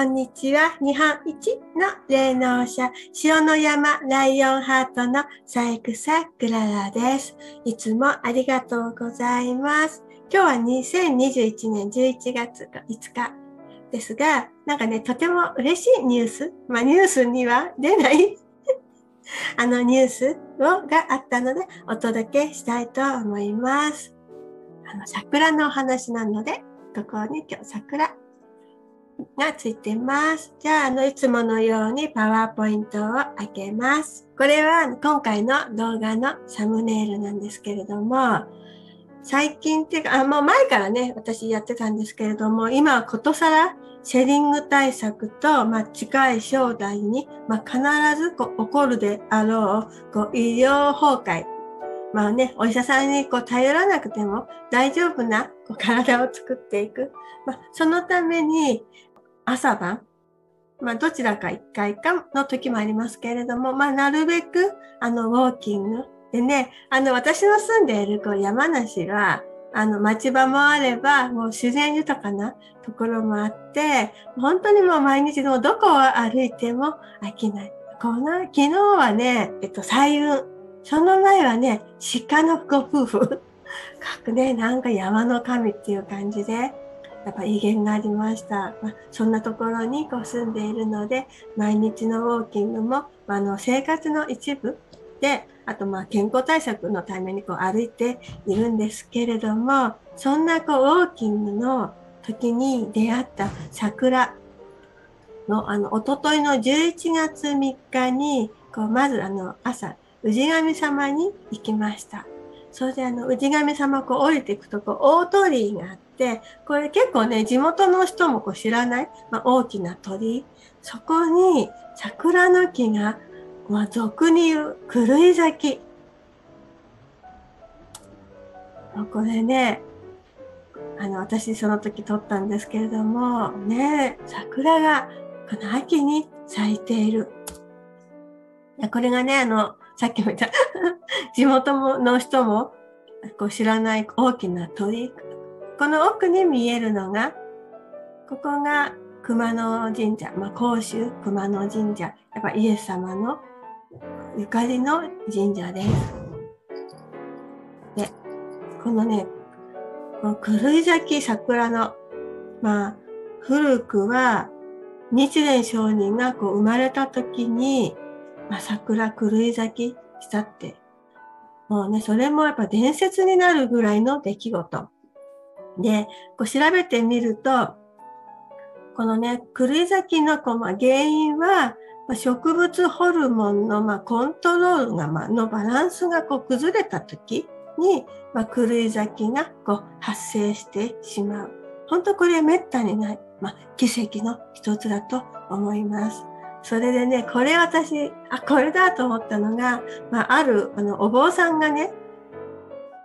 こんにちは。日本一の霊能者、塩の山ライオンハートのサイクサクララです。いつもありがとうございます。今日は2021年11月5日ですが、なんかね、とても嬉しいニュース、まあニュースには出ない あのニュースをがあったのでお届けしたいと思います。あの桜のお話なので、ここに今日桜がついてます。じゃあ、あの、いつものようにパワーポイントを開けます。これは今回の動画のサムネイルなんですけれども、最近っていうか、あ、もう前からね、私やってたんですけれども、今はことさらシェリング対策と、まあ、近い将来に、まあ、必ずこう起こるであろう、こう医療崩壊。まあね、お医者さんにこう頼らなくても大丈夫なこう体を作っていく。まあ、そのために、朝晩、まあ、どちらか一回かの時もありますけれども、まあ、なるべく、あの、ウォーキング。でね、あの、私の住んでいる、こう、山梨は、あの、町場もあれば、もう自然豊かなところもあって、本当にもう毎日のどこを歩いても飽きない。この、昨日はね、えっと、彩雲。その前はね、鹿のご夫婦。かくね、なんか山の神っていう感じで、やっぱ威厳がありました。まあ、そんなところにこう住んでいるので、毎日のウォーキングも、まあ、あの生活の一部で、あとまあ健康対策のためにこう歩いているんですけれども、そんなこうウォーキングの時に出会った桜の、あの、おとといの11月3日に、こう、まずあの、朝、氏神様に行きました。それであの、氏神様こう降りていくと、こう、大鳥居があって、これ結構ね、地元の人もこう知らない、まあ、大きな鳥。そこに桜の木が、まあ、俗に言う狂い咲き。これね、あの、私その時撮ったんですけれども、ね、桜がこの秋に咲いている。これがね、あの、さっきも言った 地元の人もこう知らない大きな鳥。この奥に見えるのが、ここが熊野神社、まあ、甲州熊野神社、やっぱイエス様のゆかりの神社です。で、このね、この狂い咲き桜の、まあ、古くは日蓮上人がこう生まれた時に、まあ、桜狂い咲きしたって、もうね、それもやっぱ伝説になるぐらいの出来事。で、こう調べてみると、このね、狂い咲きのこう、まあ、原因は、まあ、植物ホルモンの、まあ、コントロールが、まあ、のバランスがこう崩れた時に、まあ、狂い咲きがこう発生してしまう。本当これは滅多にない、まあ、奇跡の一つだと思います。それでね、これ私、あ、これだと思ったのが、まあ、ある、あの、お坊さんがね、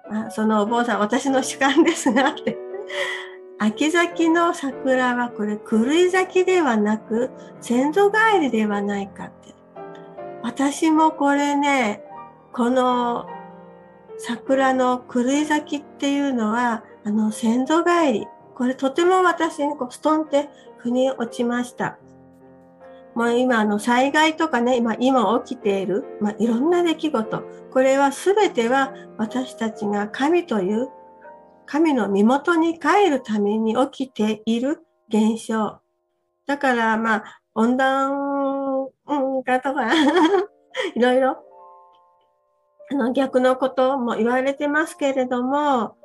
まあ、そのお坊さん、私の主観ですが、って、秋咲きの桜はこれ、狂い咲きではなく、先祖返りではないかって。私もこれね、この桜の狂い咲きっていうのは、あの、先祖返り。これとても私にこうストンって腑に落ちました。もう今あの災害とかね、今今起きている、まあ、いろんな出来事。これは全ては私たちが神という神の身元に帰るために起きている現象。だからまあ温暖化とか いろいろあの逆のことも言われてますけれども、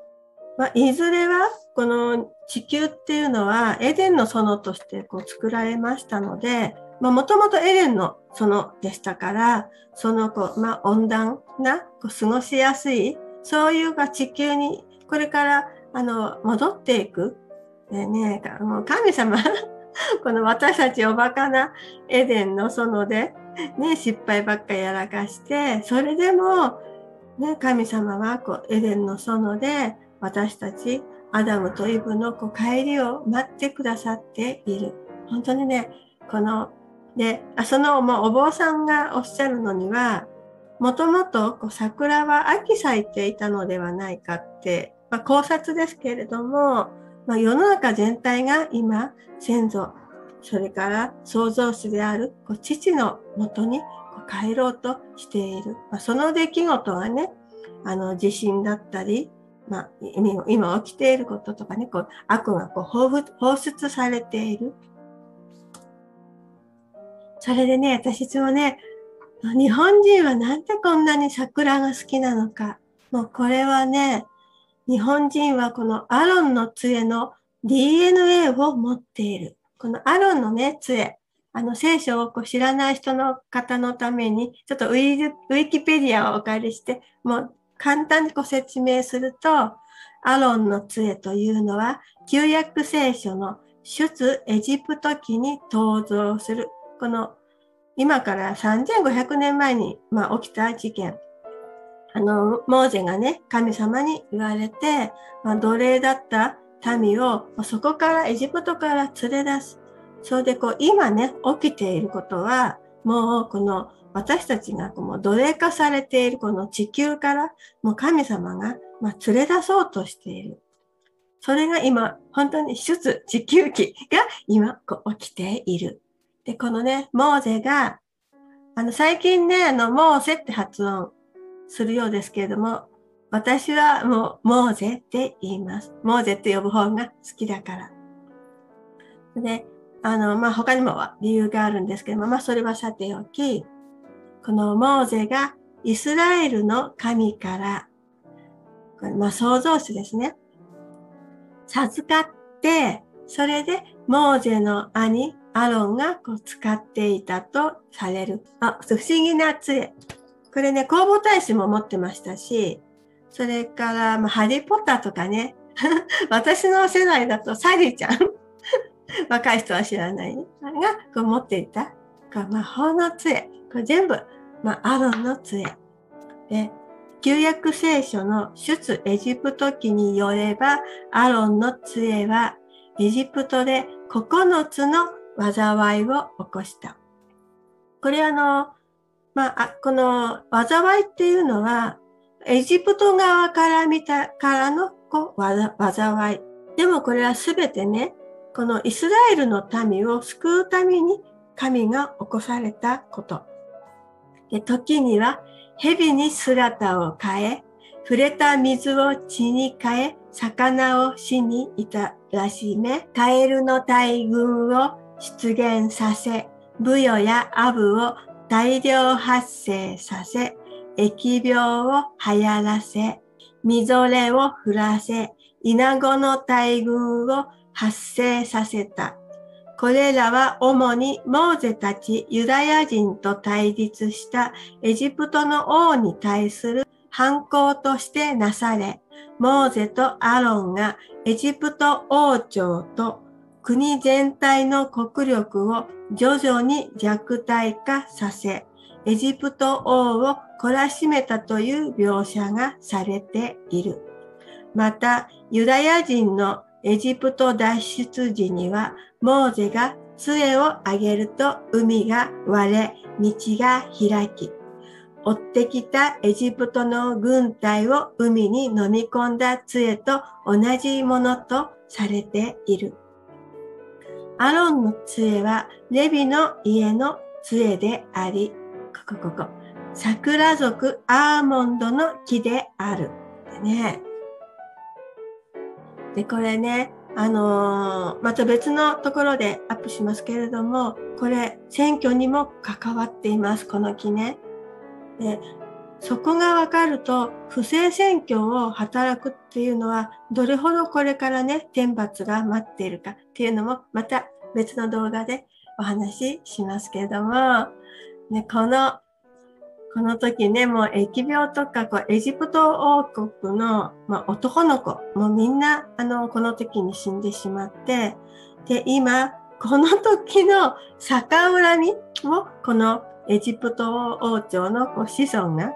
まあ、いずれはこの地球っていうのはエデンの園としてこう作られましたので、もともとエレンの園でしたから、そのこう、まあ、温暖なこう過ごしやすい、そういうが地球にこれからあの戻っていく。でね、もう神様 この私たちおバカなエデンの園で、ね、失敗ばっかやらかして、それでも、ね、神様はこうエデンの園で私たちアダムとイブのこう帰りを待ってくださっている。本当にね、こので、その、もうお坊さんがおっしゃるのには、もともと桜は秋咲いていたのではないかって、まあ、考察ですけれども、まあ、世の中全体が今、先祖それから創造主であるこう父のもとに帰ろうとしている。まあ、その出来事はね、あの地震だったり、まあ、今起きていることとかね、こう悪がこう放出されている。それでね、私いつもね、日本人はなんでこんなに桜が好きなのか。もうこれはね、日本人はこのアロンの杖の DNA を持っている。このアロンのね、杖。あの、聖書をこう知らない人の方のために、ちょっとウィウィキペディアをお借りして、もう簡単にご説明すると、アロンの杖というのは、旧約聖書の出エジプト記に登場する、この今から3500年前に、まあ、起きた事件。あの、モーゼがね、神様に言われて、まあ、奴隷だった民を、そこからエジプトから連れ出す。それでこう、今ね、起きていることは、もうこの私たちがもう奴隷化されているこの地球から、もう神様が、まあ、連れ出そうとしている。それが今、本当に出地球期が今こう起きている。で、このね、モーゼが、あの、最近ね、あの、モーゼって発音するようですけれども、私はもう、モーゼって言います。モーゼって呼ぶ方が好きだから。で、あの、まあ、他にも理由があるんですけども、まあ、それはさておき、このモーゼがイスラエルの神から、これまあ、創造主ですね。授かって、それでモーゼの兄、アロンがこう使っていたとされる。あ、不思議な杖。これね、工房大使も持ってましたし、それから、まあ、ハリーポッターとかね、私の世代だとサリーちゃん、若い人は知らない、ねがこう持っていた、こう魔法の杖。これ全部、まあ、アロンの杖。で、旧約聖書の出エジプト記によれば、アロンの杖はエジプトで9つの災いを起こした。これあの、まあ、この災いっていうのは、エジプト側から見たからのこう災い。でもこれはすべてね、このイスラエルの民を救うために神が起こされたこと。で時には蛇に姿を変え、触れた水を血に変え、魚を死にいたらしめ、カエルの大群を出現させ、ブヨやアブを大量発生させ、疫病を流行らせ、みぞれを降らせ、イナゴの大群を発生させた。これらは主にモーゼたちユダヤ人と対立したエジプトの王に対する反抗としてなされ、モーゼとアロンがエジプト王朝と国全体の国力を徐々に弱体化させ、エジプト王を懲らしめたという描写がされている。また、ユダヤ人のエジプト脱出時には、モーゼが杖を上げると海が割れ、道が開き、追ってきたエジプトの軍隊を海に飲み込んだ杖と同じものとされている。アロンの杖はレビの家の杖であり、ここここ、桜族アーモンドの木である。ね。で、これね、あのー、また別のところでアップしますけれども、これ選挙にも関わっています、この木ね。で、そこがわかると、不正選挙を働くっていうのは、どれほどこれからね、天罰が待っているかっていうのも、また別の動画でお話ししますけれども、ね、この、この時ね、もう疫病とか、こう、エジプト王国の、まあ、男の子、もうみんな、あの、この時に死んでしまって、で、今、この時の逆恨みを、このエジプト王朝の子孫が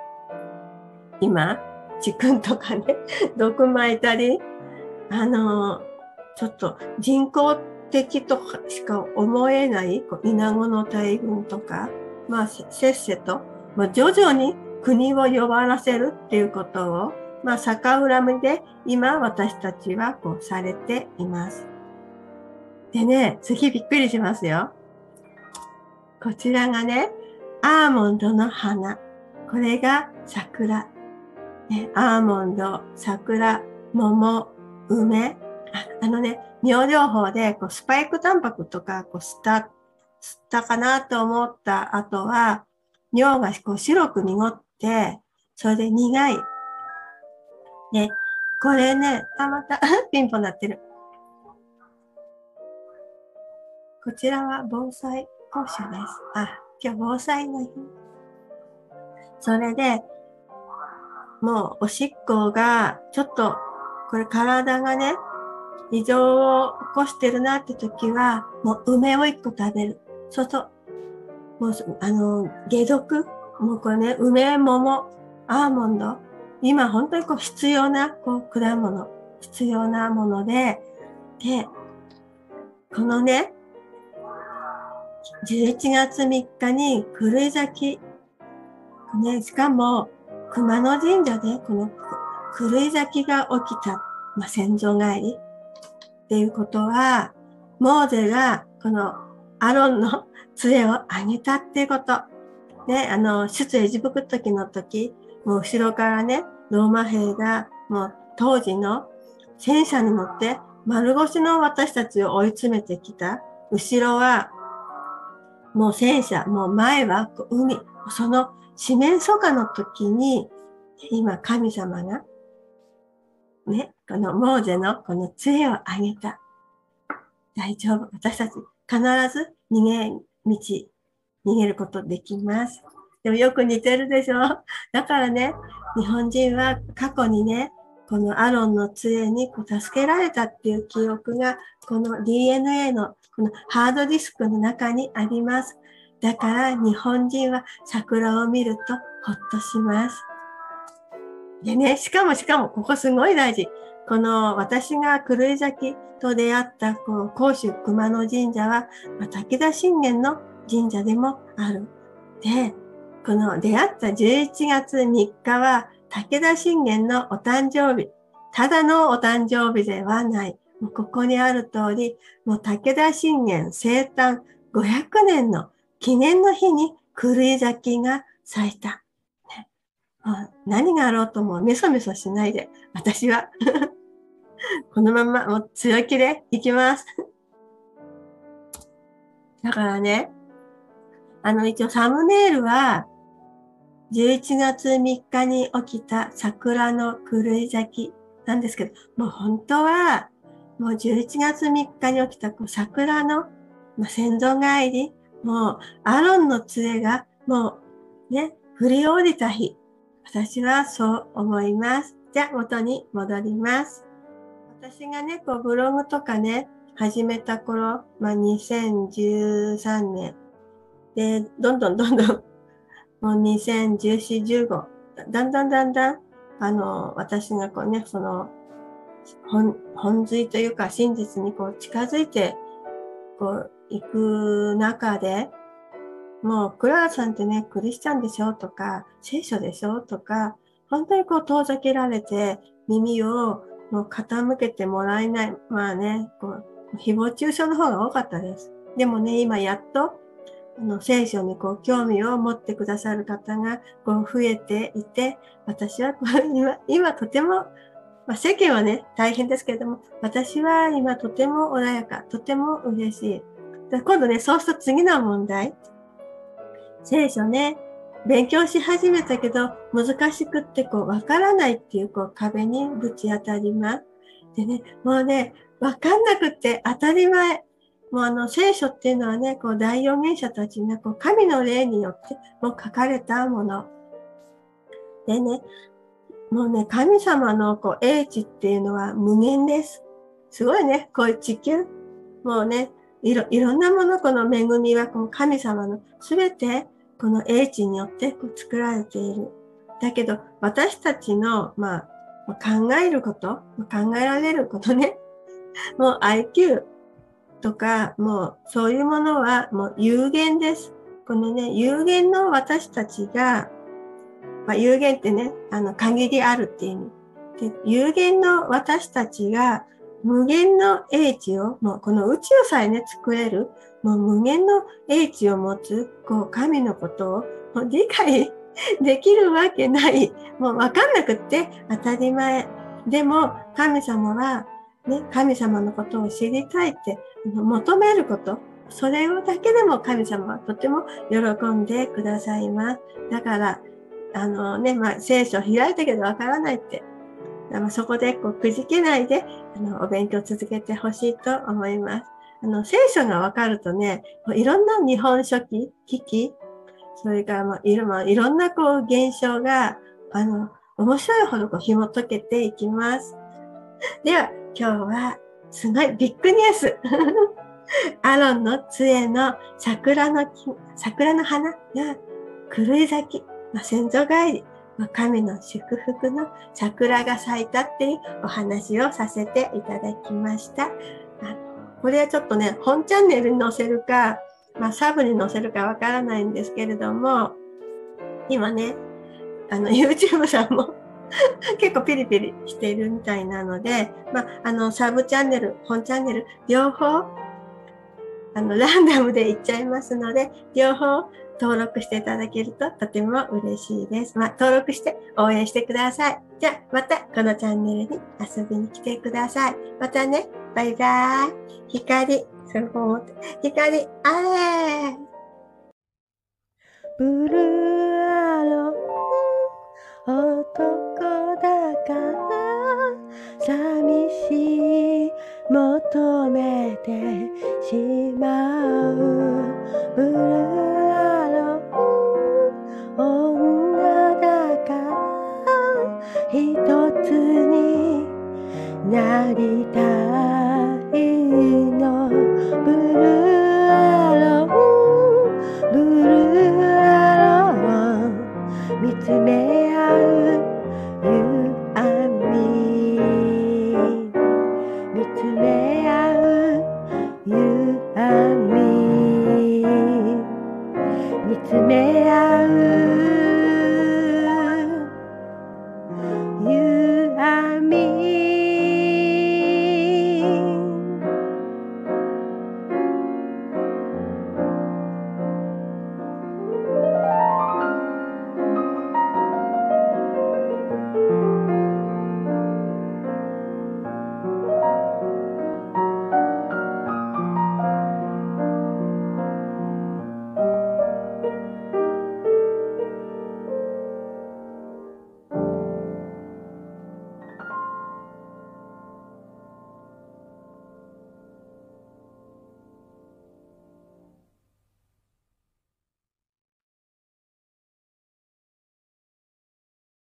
今、チクンとかね、毒巻いたり、あの、ちょっと人工的としか思えない、こう、稲子の大群とか、まあ、せっせと、まあ、徐々に国を弱らせるっていうことを、まあ、逆恨みで今私たちはこうされています。でね、次びっくりしますよ。こちらがね、アーモンドの花。これが桜。アーモンド、桜、桃、梅。あのね、尿療法でこうスパイクタンパクとかこう吸った、吸ったかなと思った後は、尿がこう白く濁って、それで苦い。で、これね、あ、また ピンポンなってる。こちらは防災講習です。あ、今日防災の日。それで、もうおしっこがちょっと、これ体がね、異常を起こしてるなって時は、もう梅を一個食べる。そうそう。もう、あの、解毒？もうこれね、梅、桃、アーモンド？今本当にこう必要な、こう、果物。必要なもので、で、このね、11月3日に狂い咲き、ね、しかも熊野神社でこの狂い咲きが起きた、まあ、先祖返りっていうことは、モーゼがこのアロンの 杖をあげたっていうこと。ね、あの、出エジプト時の時、もう後ろからね、ローマ兵がもう当時の戦車に乗って丸腰の私たちを追い詰めてきた。後ろはもう戦車、もう前は海、その四面楚歌の時に、今神様が、ね、このモーゼのこの杖をあげた。大丈夫。私たち必ず逃げ道、逃げることできます。でもよく似てるでしょ？だからね、日本人は過去にね、このアロンの杖にこう助けられたっていう記憶が、この DNA のこのハードディスクの中にあります。だから日本人は桜を見るとほっとします。でね、しかもしかもここすごい大事。この私が狂い咲きと出会ったこの甲州熊野神社は、ま、武田信玄の神社でもある。で、この出会った11月3日は武田信玄のお誕生日。ただのお誕生日ではない。もうここにある通り、もう武田信玄生誕500年の記念の日に狂い咲きが咲いた。ね、何があろうともメソメソしないで、私は。このままもう強気でいきます。だからね、あの一応サムネイルは11月3日に起きた桜の狂い咲きなんですけど、もう本当は、もう11月3日に起きた桜の、ま先祖返り、もうアロンの杖がもうね、振り降りた日。私はそう思います。じゃあ元に戻ります。私がね、こうブログとかね、始めた頃、まあ、2013年。で、どんどんどんどんもう2014、15、だんだんだんだん、あの、私がこうね、その、本、本髄というか真実にこう近づいて、こう、行く中で、もう、クララさんってね、クリスチャンでしょとか、聖書でしょとか、本当にこう遠ざけられて、耳をもう傾けてもらえない。まあね、こう、誹謗中傷の方が多かったです。でもね、今やっと、あの聖書にこう興味を持ってくださる方がこう増えていて、私はこう今今とても、まあ、世間はね、大変ですけれども、私は今とても穏やか、とても嬉しい。今度ね、そうすると次の問題。聖書ね、勉強し始めたけど、難しくってこう、わからないっていうこう壁にぶち当たります。でね、もうね、わかんなくって当たり前。もうあの聖書っていうのはね、こう大預言者たちがこう神の霊によってもう書かれたもの。でね、もうね、神様のこう英知っていうのは無限です。すごいね、こういう地球。もうね、いろ、いろんなもの、この恵みはこの神様のすべてこの英知によってこう作られている。だけど、私たちの、まあ、考えること、考えられることね、もう IQ、とか、もうそういうものはもう有限です。このね、有限の私たちが、まあ、有限ってね、あの、限りあるっていう意味。で有限の私たちが、無限の英知を、もうこの宇宙さえね、作れる、もう無限の英知を持つ、こう、神のことをもう理解できるわけない。もうわかんなくって当たり前。でも、神様は、ね、神様のことを知りたいって求めること、それをだけでも神様はとても喜んでくださいます。だから、あのね、まあ、聖書開いたけどわからないって、そこでこうくじけないであのお勉強続けてほしいと思います。あの聖書がわかるとね、いろんな日本書紀、危機、それからまあいろ,、んなこう現象が、あの、面白いほどこう紐解けていきます。では、今日はすごいビッグニュース。アロンの杖の桜の桜の花が狂い咲き、まあ、先祖返り、ま、神の祝福の桜が咲いたっていうお話をさせていただきました。これはちょっとね、本チャンネルに載せるか、まあ、サブに載せるかわからないんですけれども、今ね、あの、YouTube さんも 結構ピリピリしているみたいなので、まあ、あの、サブチャンネル、本チャンネル、両方、あの、ランダムでいっちゃいますので、両方登録していただけるととても嬉しいです。まあ、登録して応援してください。じゃあ、またこのチャンネルに遊びに来てください。またね、バイバーイ。光、それ思って、光、あれブルーアロン男だから寂しい求めてしまうブルーつになりたいの。ブルー